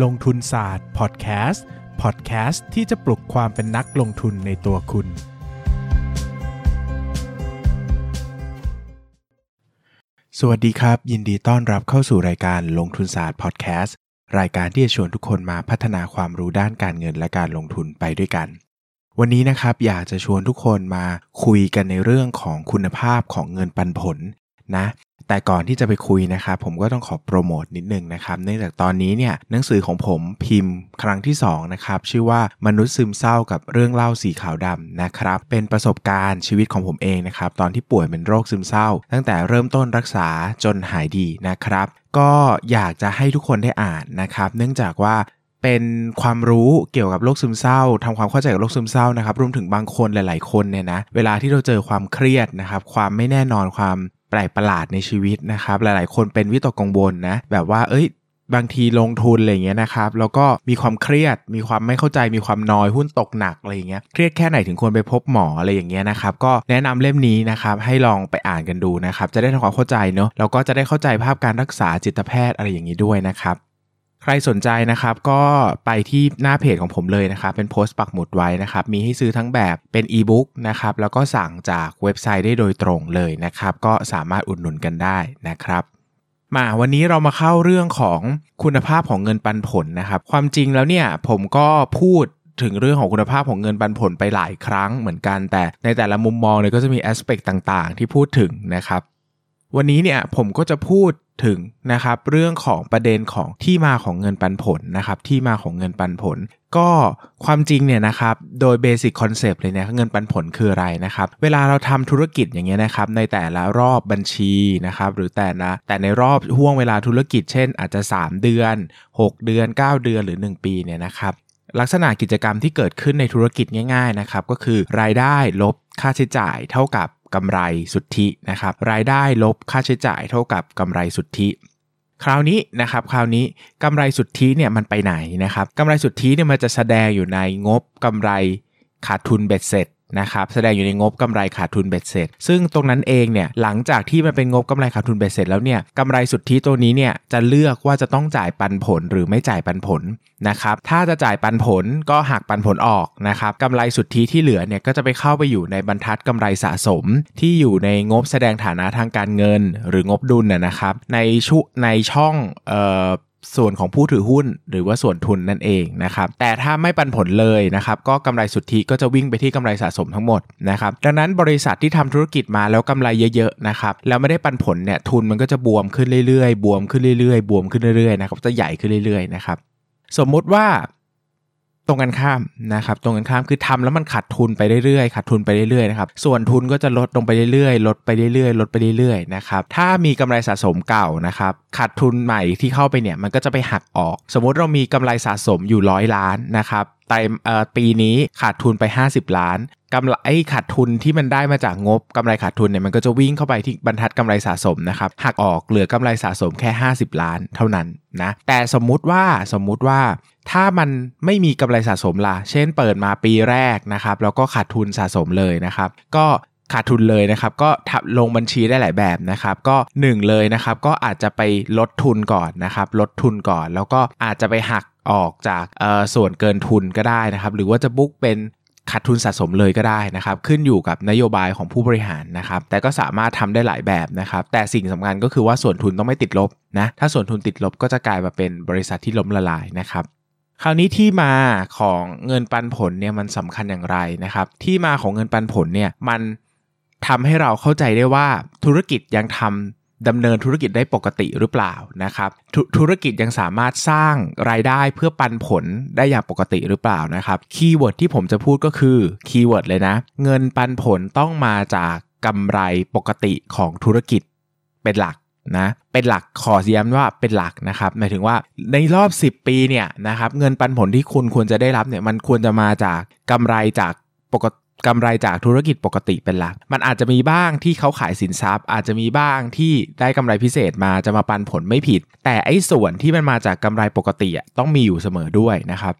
ลงทุนศาสตร์พอดแคสต์พอดแคสต์ที่จะปลุกความเป็นนักลงทุนในตัวคุณ สวัสดีครับ ยินดีต้อนรับเข้าสู่รายการลงทุนศาสตร์พอดแคสต์รายการที่จะชวนทุกคนมาพัฒนาความรู้ด้านการเงินและการลงทุนไปด้วยกัน วันนี้นะครับอยากจะชวนทุกคนมาคุยกันในเรื่องของคุณภาพของเงินปันผลนะ แต่ก่อนที่จะไปคุยนะครับผมก็ต้องขอโปรโมทนิดนึงนะครับเนื่องจากตอนนี้เนี่ยหนังสือของผมพิมพ์ครั้งที่2นะครับชื่อว่ามนุษย์ซึมเศร้ากับเรื่องเล่าสีขาวดำนะครับเป็นประสบการณ์ชีวิตของผมเองนะครับตอนที่ป่วยเป็นโรคซึมเศร้า ตั้งแต่เริ่มต้นรักษาจนหายดีนะครับ ก็อยากจะให้ทุกคนได้อ่านนะครับ เนื่องจากว่าเป็นความรู้เกี่ยวกับโรคซึมเศร้าทำความเข้าใจกับโรคซึมเศร้านะครับรวมถึงบางคนหลาย ๆ คนเนี่ยนะเวลาที่เราเจอความเครียดนะครับความไม่แน่นอนความ แปลกประหลาดในชีวิตนะครับ หลายๆ คนเป็นวิตกกังวลนะ แบบว่า เอ้ย บางทีลงทุนอะไรเงี้ยนะครับ แล้วก็มีความเครียด มีความไม่เข้าใจ มีความนอยหุ้นตกหนักอะไรเงี้ย เครียดแค่ไหนถึงควรไปพบหมออะไรอย่างเงี้ยนะครับ ก็แนะนำเล่มนี้นะครับ ให้ลองไปอ่านกันดูนะครับ จะได้ทำความเข้าใจเนาะ แล้วก็จะได้เข้าใจภาพการรักษาจิตแพทย์อะไรอย่างนี้ด้วยนะครับ ใครสนใจนะครับก็ไปที่หน้าเพจของผมเลยนะครับเป็นโพสต์ปักหมุดไว้นะครับมีให้ซื้อทั้งแบบเป็นอีบุ๊กนะครับแล้วก็สั่งจากเว็บไซต์ได้โดยตรงเลยนะครับก็สามารถอุดหนุนกันได้นะครับมาวันนี้เรามาเข้าเรื่องของคุณภาพของเงินปันผลนะครับ ความจริงแล้วเนี่ยผมก็พูดถึงเรื่องของคุณภาพของเงินปันผลไปหลายครั้งเหมือนกัน แต่ในแต่ละมุมมองเนี่ยก็จะมี aspect ต่างๆ ที่พูดถึงนะครับ วันนี้เนี่ยผมก็จะพูดถึงนะครับเรื่องของประเด็นของที่มาของเงินปันผลนะครับที่มาของเงินปันผล ก็ความจริงเนี่ยนะครับโดย basic concept เลยเนี่ยเงินปันผลคืออะไรนะครับเวลาเราทำธุรกิจอย่างเงี้ยนะครับในแต่ละรอบบัญชีนะครับหรือแต่นะแต่ในรอบห่วงเวลาธุรกิจเช่น อาจจะ 3 เดือน 6 เดือน 9 เดือนหรือ 1 ปีเนี่ยนะครับลักษณะกิจกรรมที่เกิดขึ้นในธุรกิจง่ายๆนะครับก็คือรายได้ลบค่าใช้จ่ายเท่ากับ กำไรสุทธินะครับ รายได้ลบค่าใช้จ่ายเท่ากับกำไรสุทธิ คราวนี้นะครับคราวนี้กำไรสุทธิเนี่ยมันไปไหนนะครับกำไรสุทธิเนี่ยมันจะแสดงอยู่ในงบกำไรขาดทุนเบ็ดเสร็จ นะครับแสดงอยู่ในงบกำไรขาดทุนเบ็ดเสร็จ ซึ่งตรงนั้นเองเนี่ยหลังจากที่มันเป็นงบกำไรขาดทุนเบ็ดเสร็จแล้วเนี่ยกำไรสุทธิตัวนี้เนี่ยจะเลือกว่าจะต้องจ่ายปันผลหรือไม่จ่ายปันผลนะครับถ้าจะจ่ายปันผลก็หักปันผลออกนะครับกำไรสุทธิที่เหลือเนี่ยก็จะไปเข้าไปอยู่ในบรรทัดกำไรสะสม ที่อยู่ในงบแสดงฐานะทางการเงิน หรืองบดุลนะครับในชุในช่องเอ่อ ส่วนของผู้ถือหุ้นหรือว่าส่วนทุนนั่นเองนะครับ แต่ถ้าไม่ปันผลเลยนะครับ ก็กำไรสุทธิก็จะวิ่งไปที่กำไรสะสมทั้งหมดนะครับ ดังนั้นบริษัทที่ทำธุรกิจมาแล้วกำไรเยอะๆนะครับ แล้วไม่ได้ปันผลเนี่ย ทุนมันก็จะบวมขึ้นเรื่อยๆ บวมขึ้นเรื่อยๆ บวมขึ้นเรื่อยๆ นะครับ จะใหญ่ขึ้นเรื่อยๆ นะครับ สมมุติว่า ตรงกันข้ามนะครับตรงกันข้ามคือทำแล้วมันขาดทุนไปเรื่อยๆขาดทุนไปเรื่อยๆนะครับส่วนทุนก็จะลดลงไปเรื่อยๆ ลดไปเรื่อยๆ ลดไปเรื่อยๆนะครับถ้ามีกำไรสะสมเก่านะครับขาดทุนใหม่ที่เข้าไปเนี่ยมันก็จะไปหักออก สมมุติเรามีกำไรสะสมอยู่ร้อยล้านนะครับไตปีนี้ขาดทุนไป 50 ล้านกำไรขาดทุนที่มันได้มาจากงบกำไรขาดทุนเนี่ยมันก็จะวิ่งเข้าไปที่บรรทัดกำไรสะสมนะครับหักออกเหลือกำไรสะสมแค่ 50 ล้านเท่านั้นนะแต่สมมุติว่าสมมุติว่า ถ้ามันไม่มีกำไรสะสมล่ะ เช่นเปิดมาปีแรกนะครับ แล้วก็ขาดทุนสะสมเลยนะครับ ก็ขาดทุนเลยนะครับ ก็ลงบัญชีได้หลายแบบนะครับ ก็ 1 เลยนะครับ ก็อาจจะไปลดทุนก่อนนะครับ ลดทุนก่อน แล้วก็อาจจะไปหักออกจากส่วนเกินทุนก็ได้นะครับ หรือว่าจะบุ๊กเป็นขาดทุนสะสมเลยก็ได้นะครับ ขึ้นอยู่กับนโยบายของผู้บริหารนะครับ แต่ก็สามารถทำได้หลายแบบนะครับ แต่สิ่งสำคัญก็คือว่าส่วนทุนต้องไม่ติดลบนะถ้าส่วนทุนติดลบก็จะกลายมาเป็นบริษัทที่ล้มละลายนะครับ คราวนี้ที่มาของเงินปันผลเนี่ยมันสำคัญอย่างไรนะครับ ที่มาของเงินปันผลเนี่ยมันทำให้เราเข้าใจได้ว่าธุรกิจยังทำดำเนินธุรกิจได้ปกติหรือเปล่านะครับธุรกิจยังสามารถสร้างรายได้เพื่อปันผลได้อย่างปกติหรือเปล่านะครับ keyword ที่ผมจะพูดก็คือ keyword เลยนะ เงินปันผลต้องมาจากกำไรปกติของธุรกิจเป็นหลัก นะเป็นหลักขอย้ำว่าเป็นหลักนะครับหมายถึงว่าในรอบ 10 ปีเนี่ยนะครับเงินปันผลที่คุณควรจะได้รับเนี่ยมันควรจะมาจากกำไรจากปกติกำไรจากธุรกิจปกติเป็นหลัก มันอาจจะมีบ้างที่เขาขายสินทรัพย์ อาจจะมีบ้างที่ได้กำไรพิเศษมาจะมาปันผลไม่ผิด แต่ไอ้ส่วนที่มันมาจากกำไรปกติต้องมีอยู่เสมอด้วยนะครับ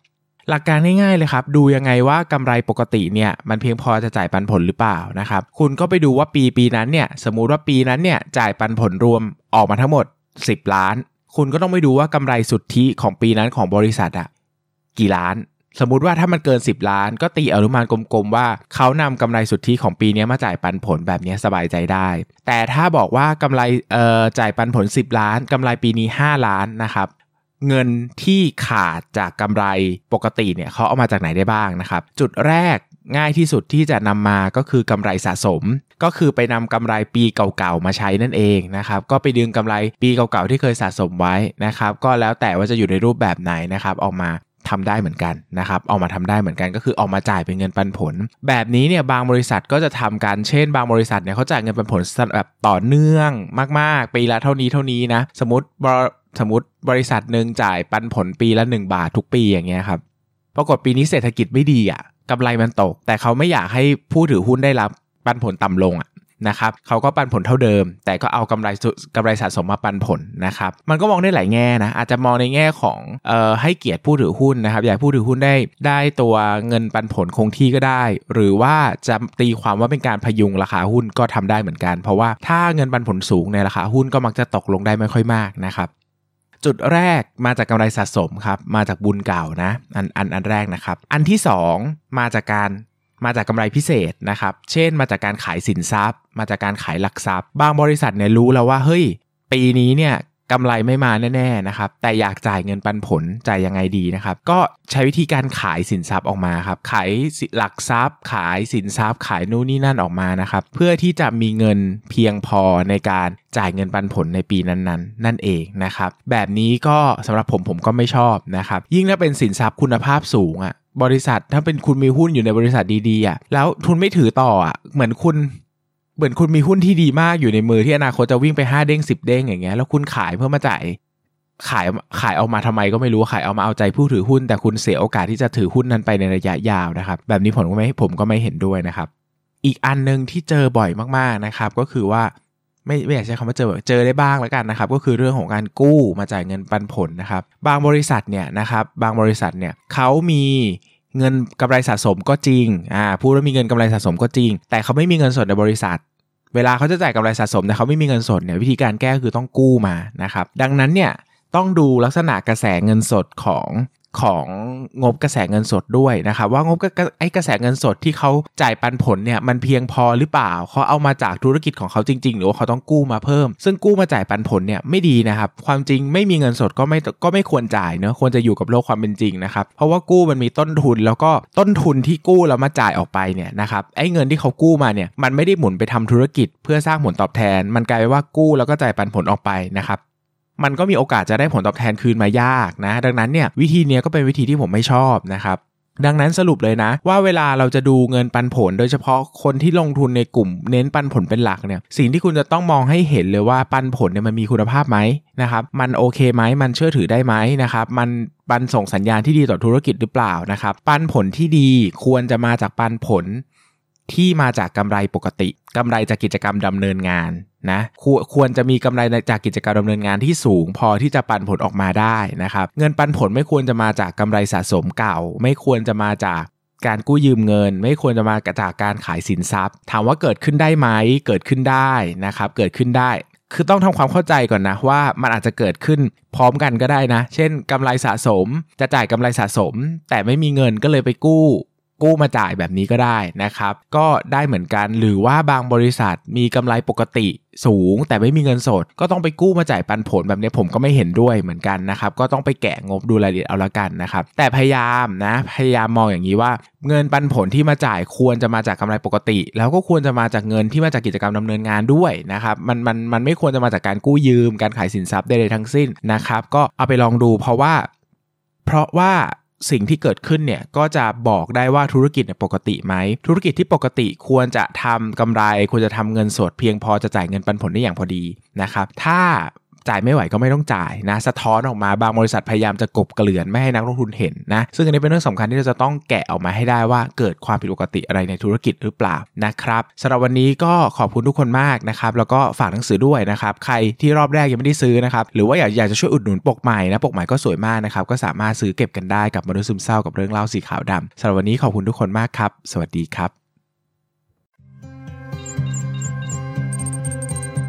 หลักการง่ายๆเลยครับ ดูยังไงว่ากำไรปกติเนี่ยมันเพียงพอจะจ่ายปันผลหรือเปล่านะครับคุณก็ไปดูว่าปีปีนั้นเนี่ยสมมุติว่าปีนั้นเนี่ยจ่ายปันผลรวมออกมาทั้งหมด 10 ล้าน คุณก็ต้องไปดูว่ากำไรสุทธิของปีนั้นของบริษัทอะกี่ล้าน สมมุติว่าถ้ามันเกิน 10 ล้าน ก็ตีอนุมานกลมๆว่าเขานำกำไรสุทธิของปีนี้มาจ่ายปันผลแบบนี้สบายใจได้ แต่ถ้าบอกว่ากำไรเอ่อจ่ายปันผล 10 ล้านกำไรปีนี้ 5 ล้านนะครับ เงินที่ขาดจากกำไรปกติเนี่ยเขาเอามาจากไหนได้บ้างนะครับ จุดแรกง่ายที่สุดที่จะนำมาก็คือกำไรสะสม ก็คือไปนำกำไรปีเก่าๆมาใช้นั่นเองนะครับ ก็ไปดึงกำไรปีเก่าๆที่เคยสะสมไว้นะครับ ก็แล้วแต่ว่าจะอยู่ในรูปแบบไหนนะครับ ออกมาทำได้เหมือนกันนะครับออกมาทำได้เหมือนกันก็คือออกมาจ่ายเป็นเงินปันผล แบบนี้เนี่ยบางบริษัทก็จะทำการเช่น บางบริษัทเนี่ยเขาจ่ายเงินปันผลแบบต่อเนื่องมาก ๆ ปีละเท่านี้เท่านี้นะ สมมติ สมมติบริษัทหนึ่งจ่ายปันผลปีละ1บาททุกปีอย่างเงี้ยครับ ปรากฏปีนี้เศรษฐกิจไม่ดีอะกำไรมันตก แต่เขาไม่อยากให้ผู้ถือหุ้นได้รับปันผลต่ำลงอะนะครับเขาก็ปันผลเท่าเดิม แต่ก็เอากำไรกำไรสะสมมาปันผลนะครับ มันก็มองได้หลายแง่นะ อาจจะมองในแง่ของเอ่อให้เกียรติผู้ถือหุ้นนะครับ อยากผู้ถือหุ้นได้ได้ตัวเงินปันผลคงที่ก็ได้ หรือว่าจะตีความว่าเป็นการพยุงราคาหุ้นก็ทำได้เหมือนกัน เพราะว่าถ้าเงินปันผลสูงในราคาหุ้นก็มักจะตกลงได้ไม่ค่อยมากนะครับ จุดแรกมาจากกำไรสะสมครับ มาจากบุญเก่านะ อันอันอันแรกนะครับ อันที่ 2 มาจากการมาจากกำไรพิเศษนะครับ เช่น มาจากการขายสินทรัพย์ มาจากการขายหลักทรัพย์ บางบริษัทเนี่ยรู้แล้วว่าเฮ้ยปีนี้เนี่ย กำไรไม่มาแน่ๆนะครับ แต่อยากจ่ายเงินปันผลจ่ายยังไงดีนะครับ ก็ใช้วิธีการขายสินทรัพย์ออกมาครับ ขายหลักทรัพย์ ขายสินทรัพย์ ขายนู่นนี่นั่นออกมานะครับ เพื่อที่จะมีเงินเพียงพอในการจ่ายเงินปันผลในปีนั้นๆนั่นเองนะครับ แบบนี้ก็สำหรับผมผมก็ไม่ชอบนะครับ ยิ่งถ้าเป็นสินทรัพย์คุณภาพสูงอะ่ะบริษัทถ้าเป็นคุณมีหุ้นอยู่ในบริษัทดีๆอะแล้วทุนไม่ถือต่ออะเหมือนคุณ เหมือนคุณมีหุ้นที่ดีมากอยู่ในมือที่อนาคตจะวิ่งไป5เด้ง10เด้งอย่างเงี้ยแล้วคุณขายเพื่อมาจ่ายขายขายเอามาทำไมก็ไม่รู้ขายเอามาเอาใจผู้ถือหุ้น แต่คุณเสียโอกาสที่จะถือหุ้นนั้นไปในระยะยาวนะครับ แบบนี้ผมก็ไม่ผมก็ไม่เห็นด้วยนะครับ อีกอันหนึ่งที่เจอบ่อยมากๆนะครับ ก็คือว่าไม่ไม่อยากใช้คำว่าเจอเจอได้บ้างแล้วกันนะครับ ก็คือเรื่องของการกู้มาจ่ายเงินปันผลนะครับ บางบริษัทเนี่ยนะครับบางบริษัทเนี่ยเขามีเงินกำไรสะสมก็จริงอ่าพูดว่ามีเงินกำไรสะสมก็จริง แต่เขาไม่มีเงินสดในบริษัท เวลาเขาจะจ่ายกำไรสะสมแต่เขาไม่มีเงินสดเนี่ยวิธีการแก้คือต้องกู้มานะครับดังนั้นเนี่ยต้องดูลักษณะกระแสเงินสดของ ของงบกระแสเงินสดด้วยนะครับว่างบไอ้กระแสเงินสดที่เขาจ่ายปันผลเนี่ยมันเพียงพอหรือเปล่าเขาเอามาจากธุรกิจของเขาจริง ๆ หรือว่าเขาต้องกู้มาเพิ่ม ซึ่งกู้มาจ่ายปันผลเนี่ยไม่ดีนะครับความจริงไม่มีเงินสดก็ไม่ก็ไม่ควรจ่ายเนะควรจะอยู่กับโลกความเป็นจริงนะครับเพราะว่ากู้มันมีต้นทุนแล้วก็ต้นทุนที่กู้แล้วมาจ่ายออกไปเนี่ยนะครับไอ้เงินที่เขากู้มาเนี่ยมันไม่ได้หมุนไปทำธุรกิจ เพื่อสร้างผลตอบแทน มันกลายเป็นว่ากู้แล้วก็จ่ายปันผลออกไปนะครับ มันก็มีโอกาสจะได้ผลตอบแทนคืนมายากนะ ดังนั้นเนี่ยวิธีนี้ก็เป็นวิธีที่ผมไม่ชอบนะครับดังนั้นสรุปเลยนะ ว่าเวลาเราจะดูเงินปันผล โดยเฉพาะคนที่ลงทุนในกลุ่มเน้นปันผลเป็นหลักเนี่ยสิ่งที่คุณจะต้องมองให้เห็นเลยว่าปันผลเนี่ยมันมีคุณภาพไหมนะครับมันโอเคไหมมันเชื่อถือได้ไหมนะครับมันปันส่งสัญญาณที่ดีต่อธุรกิจหรือเปล่านะครับปันผลที่ดีควรจะมาจากปันผล ที่มาจากกำไรปกติกำไรจากกิจกรรมดำเนินงานนะคควรจะมีกำไรจากกิจการมดำเนินงานที่สูง พอที่จะปันผลออกมาได้นะครับ เงินปันผลไม่ควรจะมาจากกำไรสะสมเก่า ไม่ควรจะมาจากการกู้ยืมเงิน ไม่ควรจะมาจากการขายสินทรัพย์ ถามว่าเกิดขึ้นได้ไหมเกิดขึ้นได้นะครับ เกิดขึ้นได้คือต้องทำความเข้าใจก่อนนะว่ามันอาจจะเกิดขึ้นพร้อมกันก็ได้นะ เช่นกำไรสะสม จะจ่ายกำไรสะสม แต่ไม่มีเงินก็เลยไปกู้ กู้มาจ่ายแบบนี้ก็ได้นะครับ ก็ได้เหมือนกันหรือว่าบางบริษัทมีกำไรปกติสูง แต่ไม่มีเงินสด ก็ต้องไปกู้มาจ่ายปันผลแบบนี้ผมก็ไม่เห็นด้วยเหมือนกันนะครับ ก็ต้องไปแกะงบดูรายละเอียดเอาละกันนะครับ แต่พยายามนะพยายามมองอย่างนี้ว่า เงินปันผลที่มาจ่ายควรจะมาจากกำไรปกติ แล้วก็ควรจะมาจากเงินที่มาจากกิจกรรมดำเนินงานด้วยนะครับมันมันมันไม่ควรจะมาจากการกู้ยืม การขายสินทรัพย์ใดๆทั้งสิ้นนะครับ ก็เอาไปลองดูเพราะว่า เพราะว่า สิ่งที่เกิดขึ้นเนี่ยก็จะบอกได้ว่าธุรกิจเนี่ยปกติไหม ธุรกิจที่ปกติควรจะทำกำไร ควรจะทำเงินสดเพียงพอจะจ่ายเงินปันผลได้อย่างพอดีนะครับ ถ้า จ่ายไม่ไหวก็ไม่ต้องจ่ายนะสะท้อนออกมาบางบริษัทพยายามจะกบเกลื่อนไม่ให้นักลงทุนเห็นนะซึ่งอันนี้เป็นเรื่องสำคัญที่เราจะต้องแกะออกมาให้ได้ว่าเกิดความผิดปกติอะไรในธุรกิจหรือเปล่านะครับสำหรับวันนี้ก็ขอบคุณทุกคนมากนะครับแล้วก็ฝากหนังสือด้วยนะครับใครที่รอบแรกยังไม่ได้ซื้อนะครับหรือว่าอยากอยากจะช่วยอุดหนุนปกใหม่นะปกใหม่ก็สวยมากนะครับก็สามารถซื้อเก็บกันได้กับมนุษย์ซึมเศร้ากับเรื่องเล่าสีขาวดำสำหรับวันนี้ขอบคุณทุกคนมากครับ สวัสดีครับ